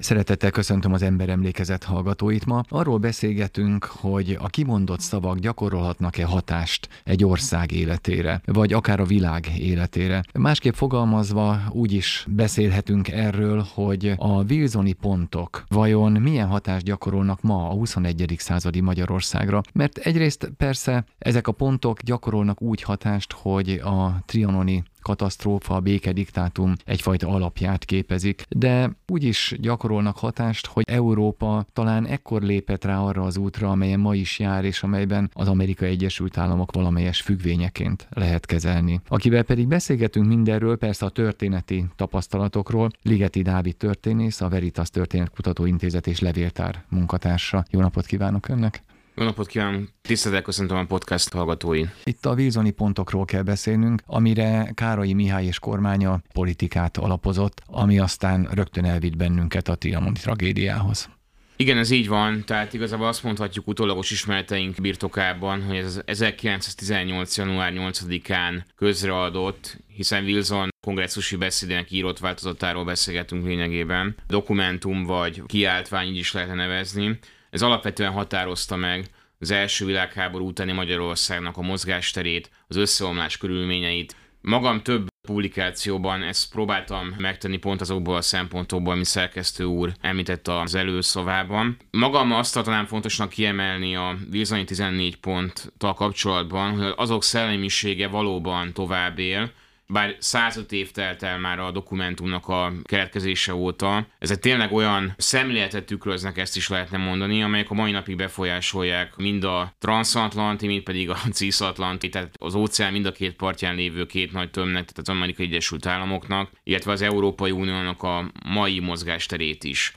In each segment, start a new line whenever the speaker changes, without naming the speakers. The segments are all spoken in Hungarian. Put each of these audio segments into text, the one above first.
Szeretettel köszöntöm az ember emlékezett hallgatóit ma. Arról beszélgetünk, hogy a kimondott szavak gyakorolhatnak-e hatást egy ország életére, vagy akár a világ életére. Másképp fogalmazva úgy is beszélhetünk erről, hogy a Wilsoni pontok vajon milyen hatást gyakorolnak ma a 21. századi Magyarországra. Mert egyrészt persze ezek a pontok gyakorolnak úgy hatást, hogy a trianoni katasztrófa, a békediktátum egyfajta alapját képezik, de úgy is gyakorolnak hatást, hogy Európa talán ekkor lépett rá arra az útra, amelyen ma is jár, és amelyben az Amerikai Egyesült Államok valamelyes függvényeként lehet kezelni. Akivel pedig beszélgetünk mindenről, persze a történeti tapasztalatokról, Ligeti Dávid történész, a Veritas Történetkutató Intézet és Levéltár munkatársa. Jó napot kívánok önnek!
Jó napot kívánok! Tiszteletek köszöntöm a podcast hallgatói.
Itt a vízoni pontokról kell beszélnünk, amire Károlyi Mihály és kormánya politikát alapozott, ami aztán rögtön elvitt bennünket a Trianoni tragédiához.
Igen, ez így van, tehát igazából azt mondhatjuk utólagos ismereteink birtokában, hogy ez 1918. január 8-án közreadott, hiszen Wilson kongresszusi beszédének írott változatáról beszélgetünk lényegében. Dokumentum vagy kiáltvány, így is lehetne nevezni. Ez alapvetően határozta meg az első világháború utáni Magyarországnak a mozgásterét, az összeomlás körülményeit. Magam több publikációban ezt próbáltam megtenni pont azokból a szempontokból, ami szerkesztő úr említett az előszavában. Magam azt tartanám fontosnak kiemelni a Wilsoni 14 ponttal kapcsolatban, hogy azok szellemisége valóban tovább él, bár 105 év telt el már a dokumentumnak a keletkezése óta, ezek tényleg olyan szemléletet tükröznek, ezt is lehetne mondani, amelyek a mai napig befolyásolják mind a transatlanti, mind pedig a cisatlanti, tehát az óceán mind a két partján lévő két nagy tömnek, tehát az Amerikai Egyesült Államoknak, illetve az Európai Uniónak a mai mozgásterét is.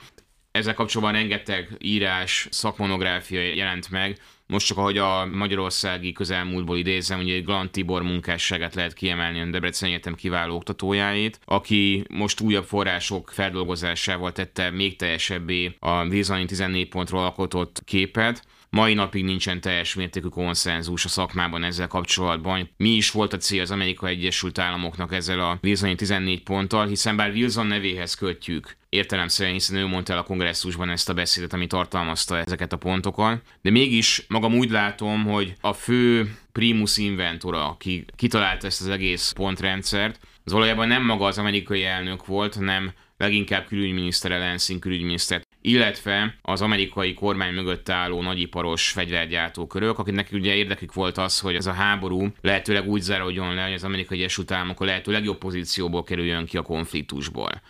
Ezzel kapcsolatban rengeteg írás, szakmonográfia jelent meg, most csak ahogy a magyarországi közelmúltból idézem, ugye Glant Tibor munkásságát lehet kiemelni a Debrecen Egyetem kiváló oktatójáét, aki most újabb források feldolgozásával tette még teljesebbé a Vizani 14 pontról alkotott képet. Mai napig nincsen teljes mértékű konszenzus a szakmában ezzel kapcsolatban. Mi is volt a cél az Amerikai Egyesült Államoknak ezzel a Wilsoni 14 ponttal, hiszen bár Wilson nevéhez kötjük értelemszerűen, hiszen ő mondta el a kongresszusban ezt a beszédet, ami tartalmazta ezeket a pontokat. De mégis magam úgy látom, hogy a fő primus inventora, aki kitalálta ezt az egész pontrendszert, az valójában nem maga az amerikai elnök volt, hanem leginkább külügyminiszter Elenszín külügyminiszter illetve az amerikai kormány mögött álló nagyiparos fegyvergyártó körök, akiknek ugye érdekük volt az, hogy ez a háború lehetőleg úgy záródjon le, hogy az amerikai Egyesült Államok a lehető legjobb pozícióból kerüljön ki a konfliktusból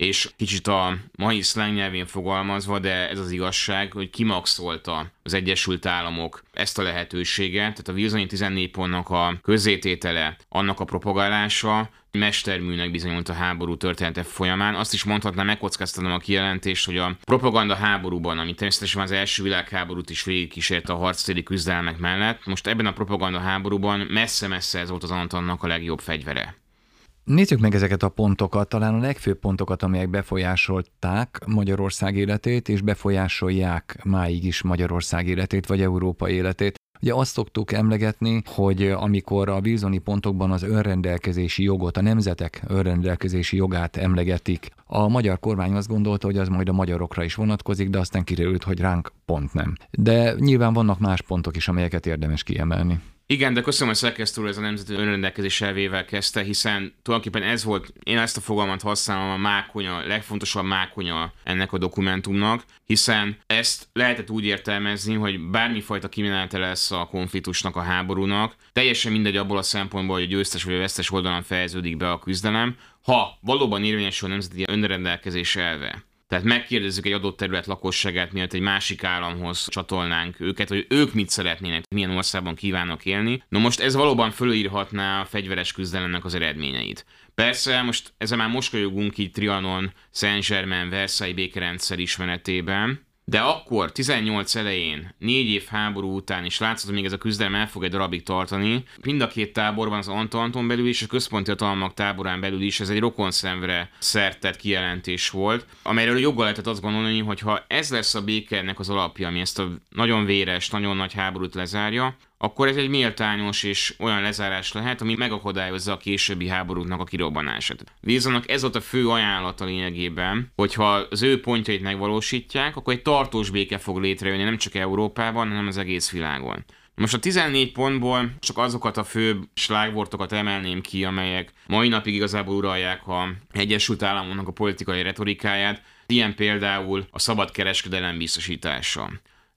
és kicsit a mai slang nyelvén fogalmazva, de ez az igazság, hogy kimaxolta az Egyesült Államok ezt a lehetőséget, tehát a Wilsoni 14 pontnak a közzététele, annak a propagálása, mesterműnek bizonyult a háború története folyamán. Azt is mondhatnám, megkockáztatom a kijelentést, hogy a propaganda háborúban, ami természetesen az első világháborút is végigkísérte a harctéri küzdelmek mellett, most ebben a propaganda háborúban messze-messze ez volt az Antannak a legjobb fegyvere.
Nézzük meg ezeket a pontokat, talán a legfőbb pontokat, amelyek befolyásolták Magyarország életét, és befolyásolják máig is Magyarország életét, vagy Európa életét. Ugye azt szoktuk emlegetni, hogy amikor a vízoni pontokban az önrendelkezési jogot, a nemzetek önrendelkezési jogát emlegetik, a magyar kormány azt gondolta, hogy az majd a magyarokra is vonatkozik, de aztán kiderült, hogy ránk pont nem. De nyilván vannak más pontok is, amelyeket érdemes kiemelni.
Igen, de köszönöm, hogy szerkesztő ez a nemzeti önrendelkezés elvével kezdte, hiszen tulajdonképpen ez volt, én ezt a fogalmat használom, a mákonya, legfontosabb mákonya ennek a dokumentumnak, hiszen ezt lehetett úgy értelmezni, hogy bármifajta kimenete lesz a konfliktusnak, a háborúnak, teljesen mindegy abból a szempontból, hogy a győztes vagy a vesztes oldalon fejeződik be a küzdelem, ha valóban érvényesül a nemzeti önrendelkezés elve tehát megkérdezzük egy adott terület lakosságát, mielőtt egy másik államhoz csatolnánk őket, hogy ők mit szeretnének, milyen országban kívánnak élni. No most ez valóban fölírhatná a fegyveres küzdelemnek az eredményeit. Persze, most ezzel már mosolyogunk így Trianon, Saint-Germain, Versailles békerendszer ismeretében, de akkor, 18 elején, négy év háború után is látszott, hogy még ez a küzdelem el fog egy darabig tartani. Mind a két táborban, az Antanton belül és a központi hatalmak táborán belül is ez egy rokonszemre szertett kijelentés volt, amelyről joggal lehetett azt gondolni, hogy ha ez lesz a béke ennek az alapja, ami ezt a nagyon véres, nagyon nagy háborút lezárja, akkor ez egy méltányos és olyan lezárás lehet, ami megakadályozza a későbbi háborúknak a kirobbanását. Wilsonnak ez volt a fő ajánlata lényegében, hogyha az ő pontjait megvalósítják, akkor egy tartós béke fog létrejönni nem csak Európában, hanem az egész világon. Most a 14 pontból csak azokat a fő slágvortokat emelném ki, amelyek mai napig igazából uralják a Egyesült Államoknak a politikai retorikáját, ilyen például a szabad kereskedelem biztosítása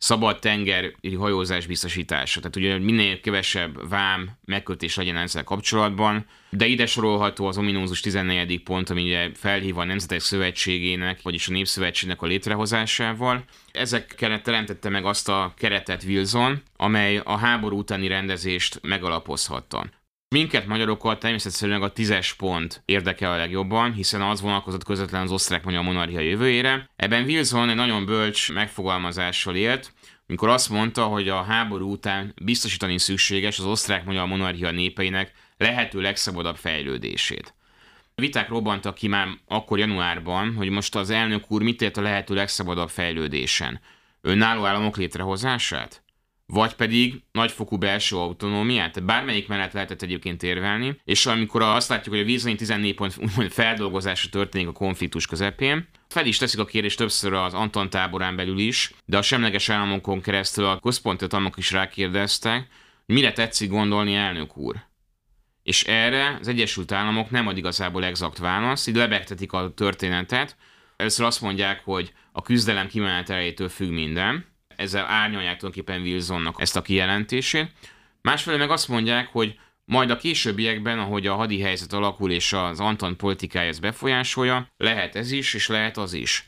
szabad tengeri hajózás biztosítása. Tehát ugye minél kevesebb vám megkötés legyen ezzel kapcsolatban, de ide sorolható az ominózus 14. pont, ami ugye felhív a Nemzetek Szövetségének, vagyis a Népszövetségnek a létrehozásával. Ezek teremtette meg azt a keretet Wilson, amely a háború utáni rendezést megalapozhatta. Minket magyarokat természetesen a tízes pont érdekel a legjobban, hiszen az vonalkozott közvetlen az osztrák-magyar monarchia jövőjére. Ebben Wilson egy nagyon bölcs megfogalmazással élt, amikor azt mondta, hogy a háború után biztosítani szükséges az osztrák-magyar monarchia népeinek lehető legszabadabb fejlődését. Viták robbantak ki már akkor januárban, hogy most az elnök úr mit ért a lehető legszabadabb fejlődésen. Önálló államok létrehozását? Vagy pedig nagyfokú belső autonómiát, tehát bármelyik mellett lehetett egyébként érvelni, és amikor azt látjuk, hogy a vízony 14 pont úgymond feldolgozása történik a konfliktus közepén, fel is teszik a kérdést többször az Anton táborán belül is, de a semleges államokon keresztül a központi tanok is rákérdeztek, mire tetszik gondolni elnök úr. És erre az Egyesült Államok nem ad igazából exakt választ, így lebegtetik a történetet. Először azt mondják, hogy a küzdelem kimenetelétől függ minden, ezzel árnyalják tulajdonképpen Wilsonnak ezt a kijelentését. Másfelől meg azt mondják, hogy majd a későbbiekben, ahogy a hadi helyzet alakul és az Anton politikája ezt befolyásolja, lehet ez is, és lehet az is.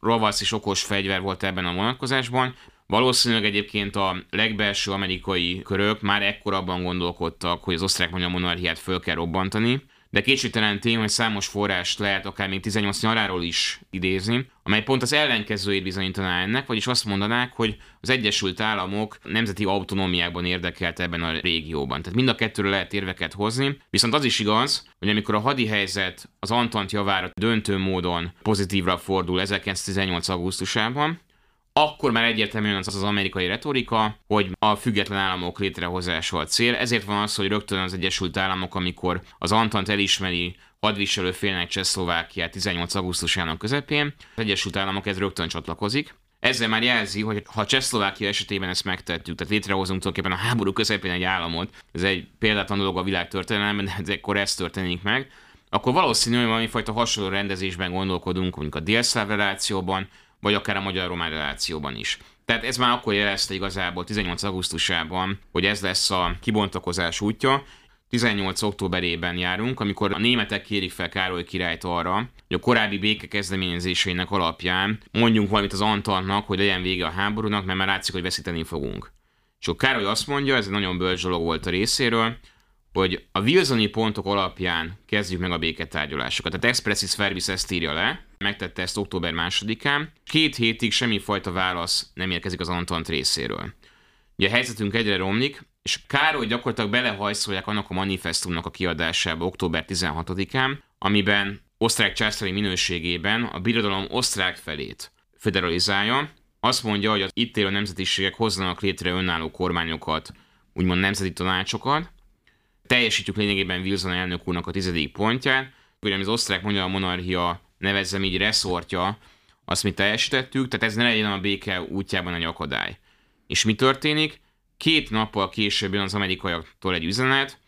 Ravasz is okos fegyver volt ebben a vonatkozásban. Valószínűleg egyébként a legbelső amerikai körök már ekkorabban gondolkodtak, hogy az osztrák-magyar monarchiát föl kell robbantani, de kétségtelen tény, hogy számos forrást lehet akár még 18 nyaráról is idézni, amely pont az ellenkezőjét bizonyítaná ennek, vagyis azt mondanák, hogy az Egyesült Államok nemzeti autonómiában érdekelt ebben a régióban. Tehát mind a kettőről lehet érveket hozni, viszont az is igaz, hogy amikor a hadi helyzet az Antant javára döntő módon pozitívra fordul 1918. augusztusában, akkor már egyértelműen az az amerikai retorika, hogy a független államok létrehozása a cél. Ezért van az, hogy rögtön az Egyesült Államok, amikor az Antant elismeri hadviselő félnek Csehszlovákiát 18. augusztusának közepén, az Egyesült Államok ez rögtön csatlakozik. Ezzel már jelzi, hogy ha Csehszlovákia esetében ezt megtettük, tehát létrehozunk tulajdonképpen a háború közepén egy államot, ez egy példátlan dolog a világ történelemben, de ekkor ez történik meg, akkor valószínű, hogy valami fajta hasonló rendezésben gondolkodunk, mondjuk a délszláv relációban, vagy akár a magyar-román relációban is. Tehát ez már akkor jelezte igazából 18. augusztusában, hogy ez lesz a kibontakozás útja, 18. októberében járunk, amikor a németek kérik fel Károly királyt arra, hogy a korábbi béke kezdeményezéseinek alapján mondjunk valamit az Antalnak, hogy legyen vége a háborúnak, mert már látszik, hogy veszíteni fogunk. És akkor Károly azt mondja, ez egy nagyon bölcs dolog volt a részéről, hogy a Wilsoni pontok alapján kezdjük meg a béketárgyalásokat. Tehát Expressis Verbis ezt írja le, megtette ezt október másodikán. Két hétig semmifajta válasz nem érkezik az Antant részéről. Ugye a helyzetünk egyre romlik, és Károly gyakorlatilag belehajszolják annak a manifestumnak a kiadásába október 16-án, amiben osztrák császári minőségében a birodalom osztrák felét federalizálja, azt mondja, hogy az itt élő nemzetiségek hozzanak létre önálló kormányokat, úgymond nemzeti tanácsokat, teljesítjük lényegében Wilson elnök úrnak a tizedik pontját, hogy az osztrák-magyar monarchia nevezzem így reszortja, azt mi teljesítettük, tehát ez ne legyen a béke útjában egy akadály. És mi történik? Két nappal később jön az amerikaiaktól egy üzenet,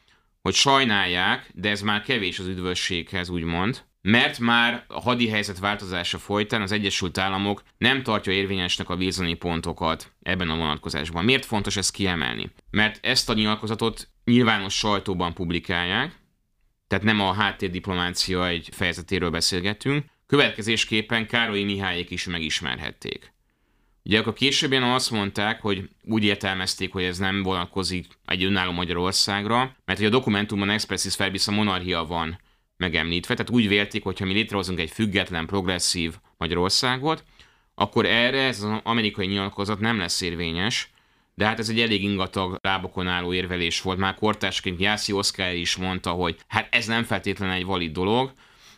hogy sajnálják, de ez már kevés az üdvösséghez, úgymond, mert már a hadi helyzet változása folytán az Egyesült Államok nem tartja érvényesnek a vízani pontokat ebben a vonatkozásban. Miért fontos ezt kiemelni? Mert ezt a nyilatkozatot nyilvános sajtóban publikálják, tehát nem a háttérdiplomácia egy fejezetéről beszélgetünk, következésképpen Károly Mihályék is megismerhették. Ugye akkor későbben azt mondták, hogy úgy értelmezték, hogy ez nem vonatkozik egy önálló Magyarországra, mert hogy a dokumentumban expressis verbis a monarchia van megemlítve, tehát úgy vélték, hogy ha mi létrehozunk egy független, progresszív Magyarországot, akkor erre ez az amerikai nyilatkozat nem lesz érvényes, de hát ez egy elég ingatag lábokon álló érvelés volt. Már kortársként Jászi Oszkár is mondta, hogy hát ez nem feltétlenül egy valid dolog,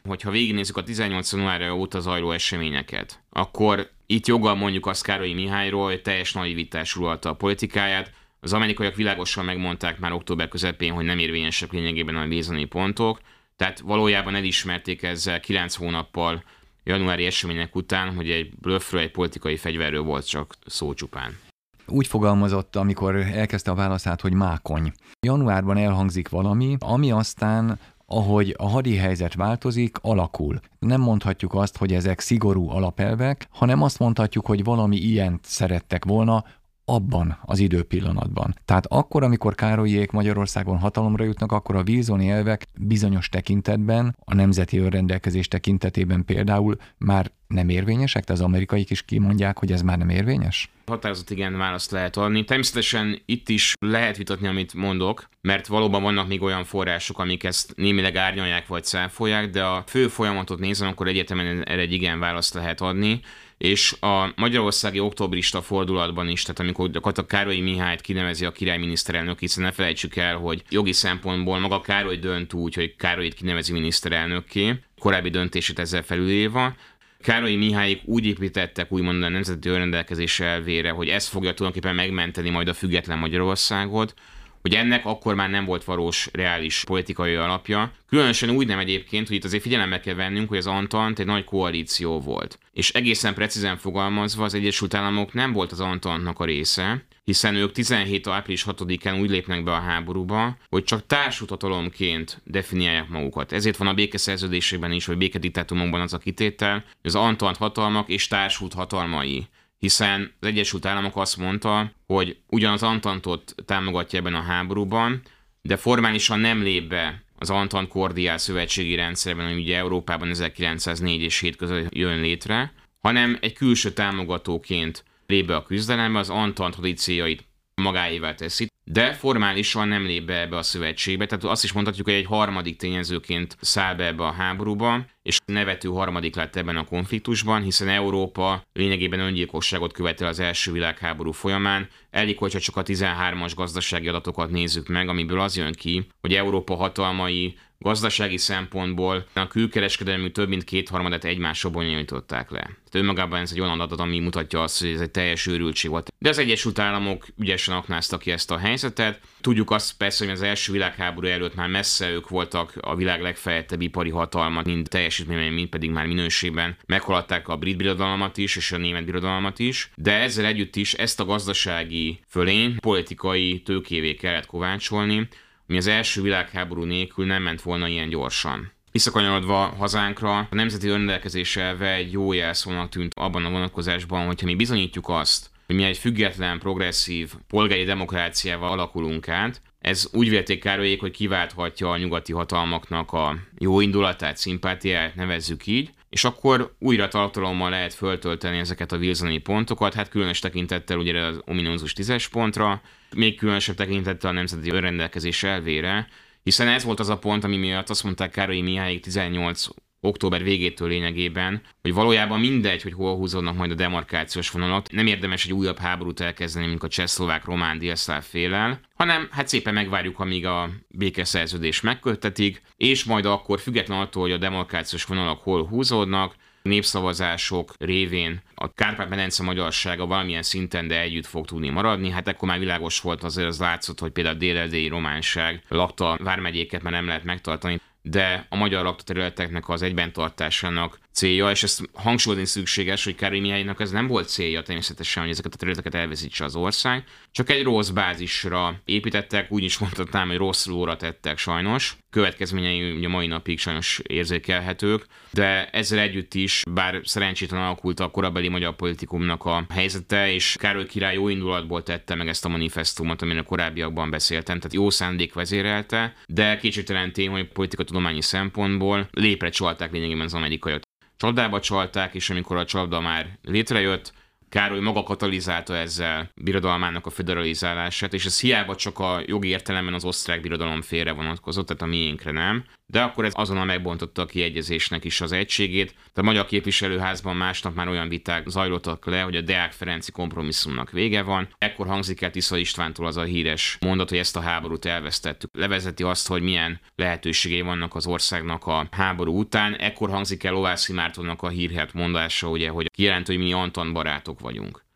hogyha végignézzük a 18 januárja óta zajló eseményeket, akkor itt joggal mondjuk azt Károly Mihályról, hogy teljes naivitás uralta a politikáját, Az amerikaiak világosan megmondták már október közepén, hogy nem érvényesek lényegében a Wilsoni pontok, tehát valójában elismerték ezzel 9 hónappal januári események után, hogy egy blöffről, egy politikai fegyverről volt csak szó csupán.
Úgy fogalmazott, amikor elkezdte a válaszát, hogy mákony. Januárban elhangzik valami, ami aztán ahogy a hadi helyzet változik, alakul. Nem mondhatjuk azt, hogy ezek szigorú alapelvek, hanem azt mondhatjuk, hogy valami ilyent szerettek volna, abban az időpillanatban. Tehát akkor, amikor Károlyék Magyarországon hatalomra jutnak, akkor a vízoni elvek bizonyos tekintetben, a nemzeti önrendelkezés tekintetében például már nem érvényesek? Tehát az amerikaik is kimondják, hogy ez már nem érvényes?
Határozott igen választ lehet adni. Természetesen itt is lehet vitatni, amit mondok, mert valóban vannak még olyan források, amik ezt némileg árnyalják vagy száfolják, de a fő folyamatot nézem, akkor egyetemen erre egy igen választ lehet adni és a magyarországi októbrista fordulatban is, tehát amikor a Károly Mihályt kinevezi a király miniszterelnök, hiszen ne felejtsük el, hogy jogi szempontból maga Károly dönt úgy, hogy Károlyt kinevezi miniszterelnökké, korábbi döntését ezzel felülélve, Károly Mihályik úgy építettek úgymond a nemzeti önrendelkezés elvére, hogy ez fogja tulajdonképpen megmenteni majd a független Magyarországot, hogy ennek akkor már nem volt valós, reális politikai alapja. Különösen úgy nem egyébként, hogy itt azért figyelembe kell vennünk, hogy az Antant egy nagy koalíció volt. És egészen precízen fogalmazva az Egyesült Államok nem volt az Antantnak a része, hiszen ők 17. április 6-án úgy lépnek be a háborúba, hogy csak társutatalomként definiálják magukat. Ezért van a békeszerződésekben is, vagy békediktátumokban az a kitétel, hogy az Antant hatalmak és társult hatalmai hiszen az Egyesült Államok azt mondta, hogy ugyan az Antantot támogatja ebben a háborúban, de formálisan nem lép be az Antant Kordiál szövetségi rendszerben, ami ugye Európában 1904 és 7 között jön létre, hanem egy külső támogatóként lép be a küzdelembe, az Antant hadicéljait magáévá teszi, de formálisan nem lép be ebbe a szövetségbe, tehát azt is mondhatjuk, hogy egy harmadik tényezőként száll be ebbe a háborúba, és nevető harmadik lett ebben a konfliktusban, hiszen Európa lényegében öngyilkosságot követel az első világháború folyamán. Elég, hogyha csak a 13-as gazdasági adatokat nézzük meg, amiből az jön ki, hogy Európa hatalmai gazdasági szempontból a külkereskedelmű több mint kétharmadat egymásra bonyolították le. Tehát önmagában ez egy olyan adat, ami mutatja azt, hogy ez egy teljes őrültség volt. De az Egyesült Államok ügyesen aknáztak ki ezt a helyzetet. Tudjuk azt persze, hogy az első világháború előtt már messze ők voltak a világ legfejlettebb ipari hatalmak, mind teljesítményben, mind pedig már minőségben. Meghaladták a brit birodalmat is, és a német birodalmat is, de ezzel együtt is ezt a gazdasági fölény politikai tőkévé kellett kovácsolni, ami az első világháború nélkül nem ment volna ilyen gyorsan. Visszakanyarodva hazánkra, a nemzeti önrendelkezés elve egy jó jelszónak tűnt abban a vonatkozásban, hogyha mi bizonyítjuk azt, hogy mi egy független, progresszív, polgári demokráciával alakulunk át, ez úgy vélték Károlyék, hogy kiválthatja a nyugati hatalmaknak a jó indulatát, szimpátiát, nevezzük így, és akkor újra tartalommal lehet föltölteni ezeket a Wilsoni pontokat, hát különös tekintettel ugye az ominózus tízes pontra, még különösebb tekintettel a nemzeti önrendelkezés elvére, hiszen ez volt az a pont, ami miatt azt mondták Károly Mihály 18 október végétől lényegében, hogy valójában mindegy, hogy hol húzódnak majd a demarkációs vonalak, nem érdemes egy újabb háborút elkezdeni, mint a csehszlovák román délszláv félel, hanem hát szépen megvárjuk, amíg a békeszerződés megköttetik, és majd akkor független attól, hogy a demarkációs vonalak hol húzódnak, népszavazások révén a Kárpát-medence magyarsága valamilyen szinten, de együtt fog tudni maradni. Hát akkor már világos volt azért az látszott, hogy például a dél románság lakta vármegyéket már nem lehet megtartani de a magyar laktaterületeknek az egyben tartásának célja, és ezt hangsúlyozni szükséges, hogy Károly Mihálynak ez nem volt célja természetesen, hogy ezeket a területeket elveszítse az ország, csak egy rossz bázisra építettek, úgy is mondhatnám, hogy rossz lóra tettek sajnos. Következményei ugye mai napig sajnos érzékelhetők, de ezzel együtt is, bár szerencsétlen alakult a korabeli magyar politikumnak a helyzete, és Károly király jó indulatból tette meg ezt a manifestumot, amiről korábbiakban beszéltem, tehát jó szándék vezérelte, de kétségtelen tény, hogy politikatudományi szempontból lépre csalták lényegében az amerikaiak csapdába csalták, és amikor a csapda már létrejött, Károly maga katalizálta ezzel birodalmának a federalizálását, és ez hiába csak a jogi értelemben az osztrák birodalom félre vonatkozott, tehát a miénkre nem, de akkor ez azonnal megbontotta a kiegyezésnek is az egységét. A magyar képviselőházban másnap már olyan viták zajlottak le, hogy a Deák Ferenci kompromisszumnak vége van. Ekkor hangzik el Tisza Istvántól az a híres mondat, hogy ezt a háborút elvesztettük. Levezeti azt, hogy milyen lehetőségei vannak az országnak a háború után. Ekkor hangzik el Lovászi Mártonnak a hírhet mondása, ugye, hogy kijelent, hogy mi Anton barátok vagyunk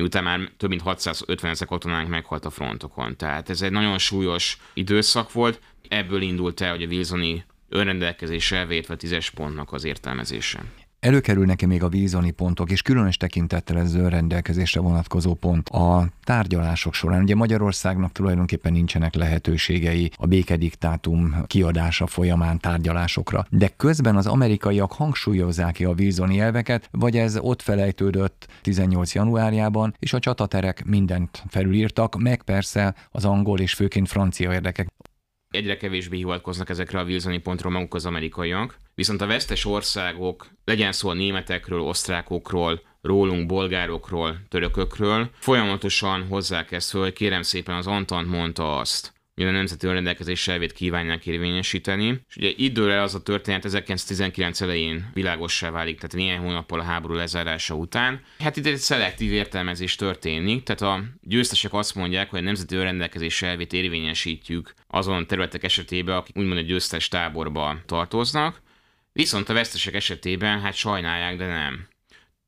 miután már több mint 650 ezer katonánk meghalt a frontokon. Tehát ez egy nagyon súlyos időszak volt, ebből indult el, hogy a Wilsoni önrendelkezés elvétve tízes pontnak az értelmezése.
Előkerül neki még a vízoni pontok, és különös tekintettel ez rendelkezésre vonatkozó pont a tárgyalások során. Ugye Magyarországnak tulajdonképpen nincsenek lehetőségei a békediktátum kiadása folyamán tárgyalásokra, de közben az amerikaiak hangsúlyozzák ki a vízoni elveket, vagy ez ott felejtődött 18 januárjában, és a csataterek mindent felülírtak, meg persze az angol és főként francia érdekek
egyre kevésbé hivatkoznak ezekre a Wilsoni pontról maguk az amerikaiak, viszont a vesztes országok, legyen szó a németekről, osztrákokról, rólunk, bolgárokról, törökökről, folyamatosan hozzák ezt föl, hogy kérem szépen az Antant mondta azt, hogy a nemzeti önrendelkezés elvét kívánják érvényesíteni. És ugye el az a történet 1919 elején világossá válik, tehát néhány hónappal a háború lezárása után. Hát itt egy szelektív értelmezés történik, tehát a győztesek azt mondják, hogy a nemzeti önrendelkezés elvét érvényesítjük azon területek esetében, akik úgymond egy győztes táborba tartoznak, viszont a vesztesek esetében hát sajnálják, de nem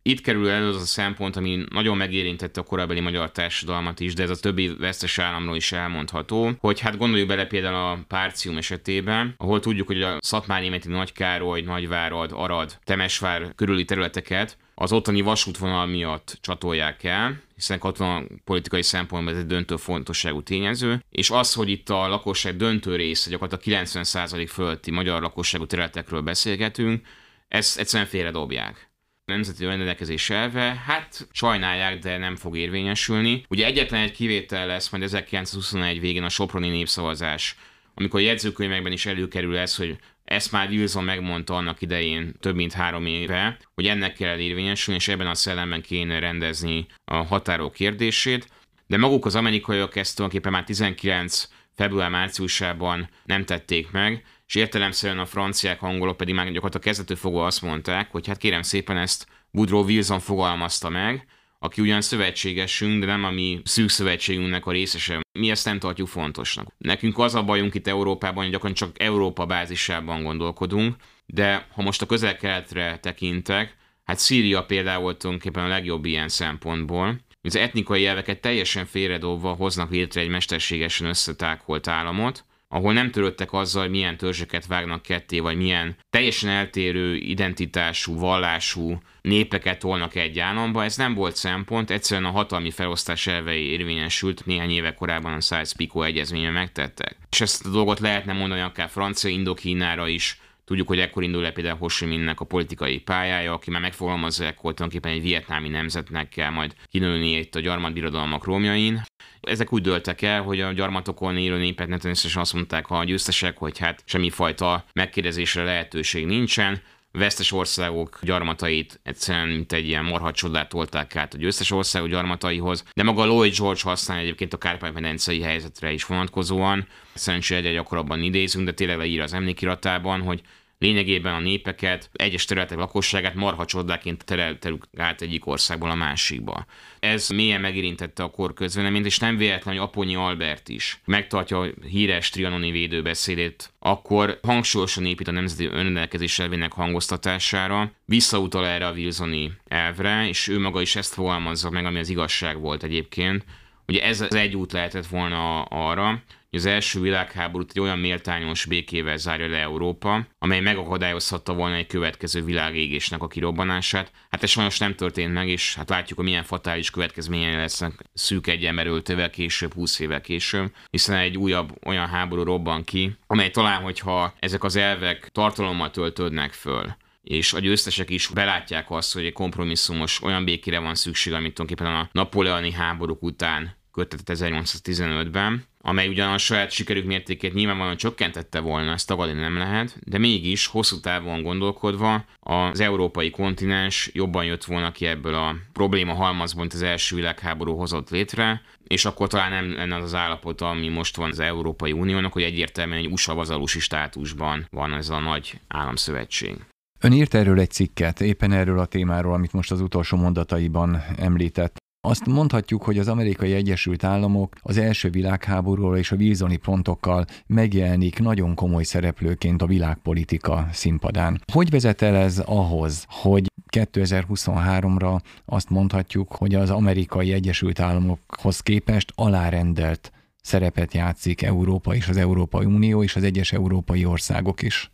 itt kerül elő az a szempont, ami nagyon megérintette a korabeli magyar társadalmat is, de ez a többi vesztes államról is elmondható, hogy hát gondoljuk bele például a Párcium esetében, ahol tudjuk, hogy a Szatmárnémeti Nagykároly, Nagyvárad, Arad, Temesvár körüli területeket az ottani vasútvonal miatt csatolják el, hiszen katona politikai szempontból ez egy döntő fontosságú tényező, és az, hogy itt a lakosság döntő része, gyakorlatilag 90% fölötti magyar lakosságú területekről beszélgetünk, ezt egyszerűen félredobják nemzeti rendelkezés elve, hát sajnálják, de nem fog érvényesülni. Ugye egyetlen egy kivétel lesz majd 1921 végén a Soproni népszavazás, amikor a jegyzőkönyvekben is előkerül ez, hogy ezt már Wilson megmondta annak idején több mint három éve, hogy ennek kell érvényesülni, és ebben a szellemben kéne rendezni a határok kérdését. De maguk az amerikaiak ezt tulajdonképpen már 19 február-márciusában nem tették meg, és értelemszerűen a franciák, angolok pedig már gyakorlatilag kezdetől fogva azt mondták, hogy hát kérem szépen ezt Woodrow Wilson fogalmazta meg, aki ugyan szövetségesünk, de nem a mi szűk szövetségünknek a részese. Mi ezt nem tartjuk fontosnak. Nekünk az a bajunk itt Európában, hogy gyakorlatilag csak Európa bázisában gondolkodunk, de ha most a közel-keletre tekintek, hát Szíria például tulajdonképpen a legjobb ilyen szempontból, az etnikai jelveket teljesen félredobva hoznak létre egy mesterségesen összetákolt államot, ahol nem törődtek azzal, hogy milyen törzseket vágnak ketté, vagy milyen teljesen eltérő identitású, vallású népeket tolnak egy államba. Ez nem volt szempont, egyszerűen a hatalmi felosztás elvei érvényesült, néhány éve korábban a Sykes-Picot egyezményen megtettek. És ezt a dolgot lehetne mondani akár francia Indokínára is, Tudjuk, hogy ekkor indul le például Ho Chi a politikai pályája, aki már megfogalmazza ekkor tulajdonképpen egy vietnámi nemzetnek kell majd kinőni itt a gyarmatbirodalmak romjain. Ezek úgy döltek el, hogy a gyarmatokon élő népet természetesen azt mondták a győztesek, hogy hát semmifajta megkérdezésre lehetőség nincsen, vesztes országok gyarmatait egyszerűen mint egy ilyen marhacsodát tolták át a győztes országok gyarmataihoz, de maga Lloyd George használ egyébként a Kárpát-medencei helyzetre is vonatkozóan. Szerencsére egyre gyakorabban idézünk, de tényleg leír az emlékiratában, hogy lényegében a népeket, egyes területek lakosságát marha csodáként tereltelük át egyik országból a másikba. Ez mélyen megérintette a kor közvéleményt, és nem véletlen, hogy Aponyi Albert is megtartja a híres trianoni védőbeszédét, akkor hangsúlyosan épít a nemzeti önrendelkezés elvének hangoztatására, visszautal erre a Wilsoni elvre, és ő maga is ezt fogalmazza meg, ami az igazság volt egyébként, Ugye ez az egy út lehetett volna arra, hogy az első világháborút egy olyan méltányos békével zárja le Európa, amely megakadályozhatta volna egy következő világégésnek a kirobbanását. Hát ez sajnos nem történt meg, és hát látjuk, hogy milyen fatális következményei lesznek szűk egy emberöltővel később, 20 évvel később, hiszen egy újabb olyan háború robban ki, amely talán, hogyha ezek az elvek tartalommal töltődnek föl, és a győztesek is belátják azt, hogy egy kompromisszumos olyan békére van szükség, amit tulajdonképpen a napoleoni háborúk után kötetett 1815-ben, amely ugyan a saját sikerük mértékét nyilvánvalóan csökkentette volna, ezt tagadni nem lehet, de mégis hosszú távon gondolkodva az európai kontinens jobban jött volna ki ebből a probléma halmazból, mint az első világháború hozott létre, és akkor talán nem lenne az az állapot, ami most van az Európai Uniónak, hogy egyértelműen egy USA vazalusi státusban van ez a nagy államszövetség.
Ön írt erről egy cikket, éppen erről a témáról, amit most az utolsó mondataiban említett. Azt mondhatjuk, hogy az amerikai Egyesült Államok az első világháborúról és a vízoni pontokkal megjelenik nagyon komoly szereplőként a világpolitika színpadán. Hogy vezet el ez ahhoz, hogy 2023-ra azt mondhatjuk, hogy az amerikai Egyesült Államokhoz képest alárendelt szerepet játszik Európa és az Európai Unió és az egyes európai országok is.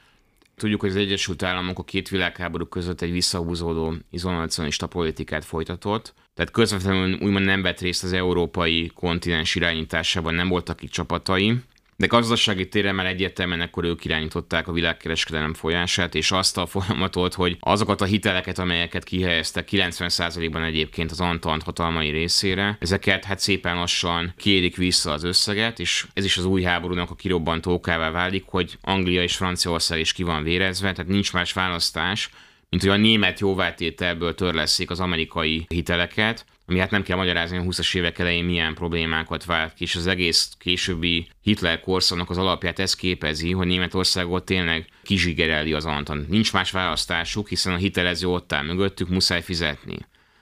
Tudjuk, hogy az Egyesült Államok a két világháború között egy visszahúzódó izolacionista politikát folytatott, tehát közvetlenül úgymond nem vett részt az európai kontinens irányításában, nem voltak itt csapatai, de gazdasági téren már egyértelműen akkor ők irányították a világkereskedelem folyását, és azt a folyamatot, hogy azokat a hiteleket, amelyeket kihelyeztek 90%-ban egyébként az Antant hatalmai részére, ezeket hát szépen lassan kérik vissza az összeget, és ez is az új háborúnak a kirobbantókává válik, hogy Anglia és Franciaország is ki van vérezve, tehát nincs más választás, mint hogy a német jóváltételből törleszik az amerikai hiteleket, ami hát nem kell magyarázni, hogy a 20-as évek elején milyen problémákat vált ki, és az egész későbbi Hitler korszaknak az alapját ez képezi, hogy Németországot tényleg kizsigereli az Anton. Nincs más választásuk, hiszen a hitelező ott áll mögöttük, muszáj fizetni.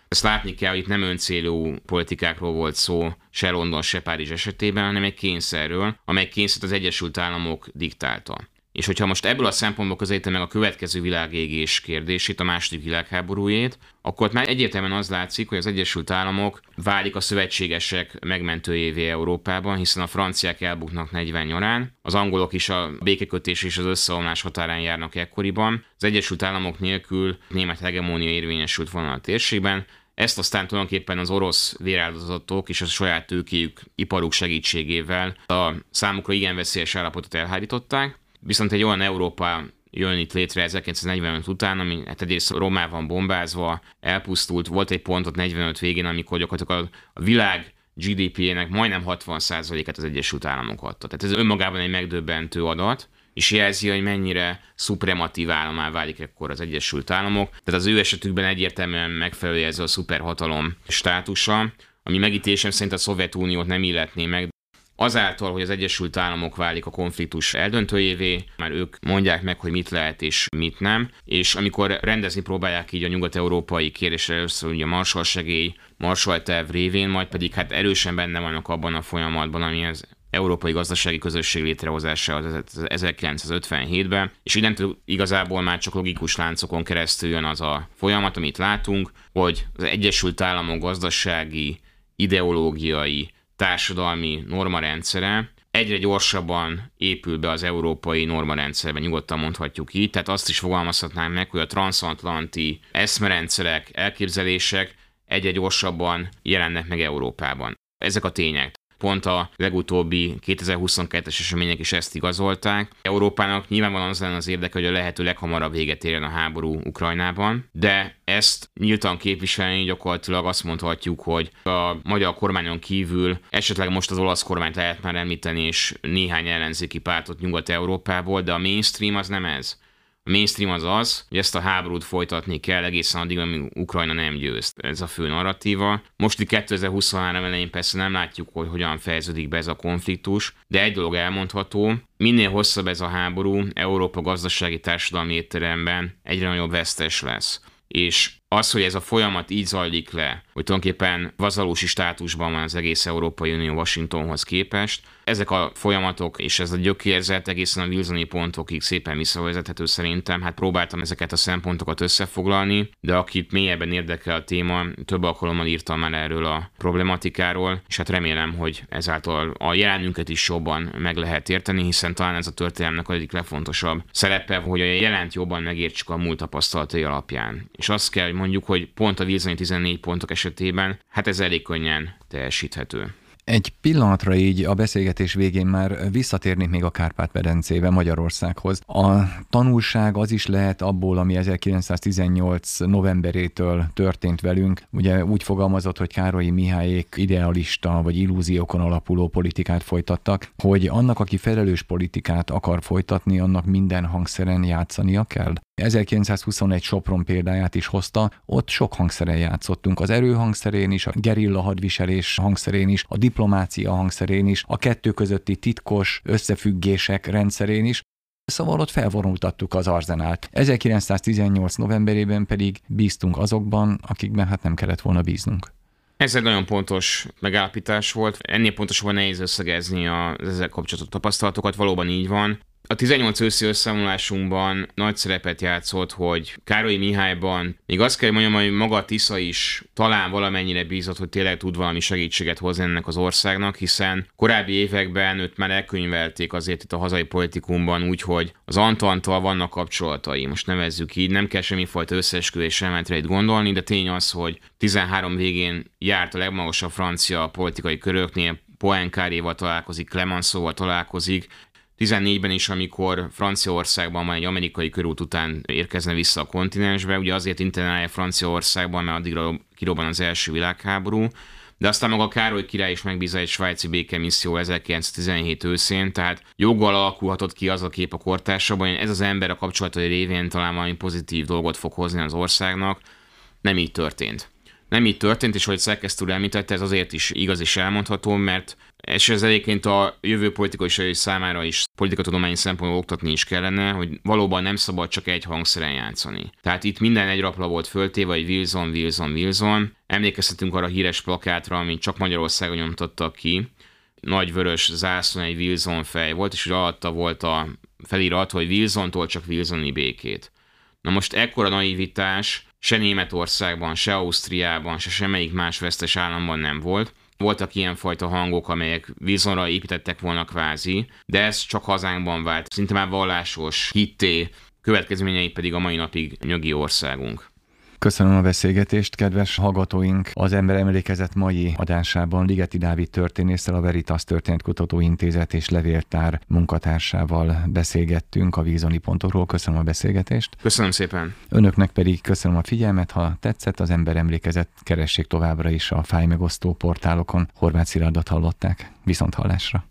Ezt látni kell, hogy itt nem öncélú politikákról volt szó, se London, se Párizs esetében, hanem egy kényszerről, amely kényszert az Egyesült Államok diktálta. És hogyha most ebből a szempontból közelítem meg a következő világégés kérdését, a második világháborújét, akkor már egyértelműen az látszik, hogy az Egyesült Államok válik a szövetségesek megmentőjévé Európában, hiszen a franciák elbuknak 40 nyarán, az angolok is a békekötés és az összeomlás határán járnak ekkoriban, az Egyesült Államok nélkül német hegemónia érvényesült volna a térségben, ezt aztán tulajdonképpen az orosz véráldozatok és a saját tőkéjük, iparuk segítségével a számukra igen veszélyes állapotot elhárították, Viszont egy olyan Európa jön itt létre 1945 után, ami hát egyrészt Romában bombázva, elpusztult, volt egy pont ott 45 végén, amikor gyakorlatilag a világ GDP-jének majdnem 60%-át az Egyesült Államok adta. Tehát ez önmagában egy megdöbbentő adat, és jelzi, hogy mennyire szuprematív államá válik ekkor az Egyesült Államok. Tehát az ő esetükben egyértelműen megfelelő ez a szuperhatalom státusa, ami megítélésem szerint a Szovjetuniót nem illetné meg, Azáltal, hogy az Egyesült Államok válik a konfliktus eldöntőjévé, már ők mondják meg, hogy mit lehet és mit nem, és amikor rendezni próbálják így a nyugat-európai kérdésre először ugye a Marshall segély, Marshall terv révén, majd pedig hát erősen benne vannak abban a folyamatban, ami az Európai Gazdasági Közösség létrehozása az 1957-ben, és innentől igazából már csak logikus láncokon keresztül jön az a folyamat, amit látunk, hogy az Egyesült Államok gazdasági, ideológiai, társadalmi normarendszere egyre gyorsabban épül be az európai normarendszerbe, nyugodtan mondhatjuk így, tehát azt is fogalmazhatnánk meg, hogy a transatlanti eszmerendszerek, elképzelések egyre gyorsabban jelennek meg Európában. Ezek a tények. Pont a legutóbbi 2022-es események is ezt igazolták. Európának nyilvánvalóan az lenne az érdeke, hogy a lehető leghamarabb véget érjen a háború Ukrajnában, de ezt nyíltan képviselni gyakorlatilag azt mondhatjuk, hogy a magyar kormányon kívül esetleg most az olasz kormányt lehet már említeni, és néhány ellenzéki pártot Nyugat-Európából, de a mainstream az nem ez. A mainstream az az, hogy ezt a háborút folytatni kell egészen addig, amíg Ukrajna nem győzt. Ez a fő narratíva. Most itt 2023 elején persze nem látjuk, hogy hogyan fejeződik be ez a konfliktus, de egy dolog elmondható, minél hosszabb ez a háború, Európa gazdasági társadalmi étteremben egyre nagyobb vesztes lesz. És az, hogy ez a folyamat így zajlik le, hogy tulajdonképpen vazalósi státusban van az egész Európai Unió Washingtonhoz képest, ezek a folyamatok és ez a gyökérzet egészen a Wilsoni pontokig szépen visszavezethető szerintem. Hát próbáltam ezeket a szempontokat összefoglalni, de akit mélyebben érdekel a téma, több alkalommal írtam már erről a problematikáról, és hát remélem, hogy ezáltal a jelenünket is jobban meg lehet érteni, hiszen talán ez a történelmnek egyik legfontosabb szerepe, hogy a jelent jobban megértsük a múlt tapasztalatai alapján. És azt kell, mondjuk, hogy pont a Wilsoni 14 pontok esetében, hát ez elég könnyen teljesíthető.
Egy pillanatra így a beszélgetés végén már visszatérnék még a Kárpát-medencébe Magyarországhoz. A tanulság az is lehet abból, ami 1918 novemberétől történt velünk. Ugye úgy fogalmazott, hogy Károlyi Mihályék idealista vagy illúziókon alapuló politikát folytattak, hogy annak, aki felelős politikát akar folytatni, annak minden hangszeren játszania kell. 1921 Sopron példáját is hozta, ott sok hangszeren játszottunk, az erő hangszerén is, a gerilla hadviselés hangszerén is, a diplomácia hangszerén is, a kettő közötti titkos összefüggések rendszerén is, Szóval ott felvonultattuk az arzenált. 1918 novemberében pedig bíztunk azokban, akikben hát nem kellett volna bíznunk.
Ez egy nagyon pontos megállapítás volt. Ennél pontosabban nehéz összegezni az ezzel kapcsolatos tapasztalatokat. Valóban így van. A 18 őszi összevonulásunkban nagy szerepet játszott, hogy Károly Mihályban, még azt kell mondjam, hogy maga Tisza is talán valamennyire bízott, hogy tényleg tud valami segítséget hozni ennek az országnak, hiszen korábbi években őt már elkönyvelték azért itt a hazai politikumban úgy, hogy az Antantal vannak kapcsolatai, most nevezzük így, nem kell semmifajta összeesküvés elmenetre itt gondolni, de tény az, hogy 13 végén járt a legmagasabb francia politikai köröknél, Poenkáréval találkozik, Clemenceauval találkozik, 14-ben is, amikor Franciaországban majd egy amerikai körút után érkezne vissza a kontinensbe, ugye azért internálja Franciaországban, mert addigra kirobban az első világháború, de aztán maga Károly király is megbízza egy svájci békemisszió 1917 őszén, tehát joggal alakulhatott ki az a kép a kortársabban, hogy ez az ember a kapcsolatai révén talán valami pozitív dolgot fog hozni az országnak. Nem így történt. Nem így történt, és ahogy Szerkesztő említette, ez azért is igaz és elmondható, mert és ez egyébként a jövő politikai számára is politikatudományi szempontból oktatni is kellene, hogy valóban nem szabad csak egy hangszeren játszani. Tehát itt minden egy rapla volt föltéve, hogy Wilson, Wilson, Wilson. Emlékezhetünk arra a híres plakátra, amit csak Magyarországon nyomtattak ki. Nagy vörös zászlón egy Wilson fej volt, és alatta volt a felirat, hogy Wilsontól csak Wilsoni békét. Na most ekkora naivitás se Németországban, se Ausztriában, se semmelyik más vesztes államban nem volt. Voltak ilyenfajta hangok, amelyek vízonra építettek volna kvázi, de ez csak hazánkban vált. Szinte már vallásos hitté, következményei pedig a mai napig nyögi országunk.
Köszönöm a beszélgetést, kedves hallgatóink! Az Ember Emlékezet mai adásában Ligeti Dávid történésszel a Veritas Történetkutató Intézet és Levéltár munkatársával beszélgettünk a vízoni pontokról. Köszönöm a beszélgetést.
Köszönöm szépen.
Önöknek pedig köszönöm a figyelmet. Ha tetszett, az Ember Emlékezet keressék továbbra is a fájmegosztó portálokon. Horváth Szilárdot hallották. Viszont hallásra!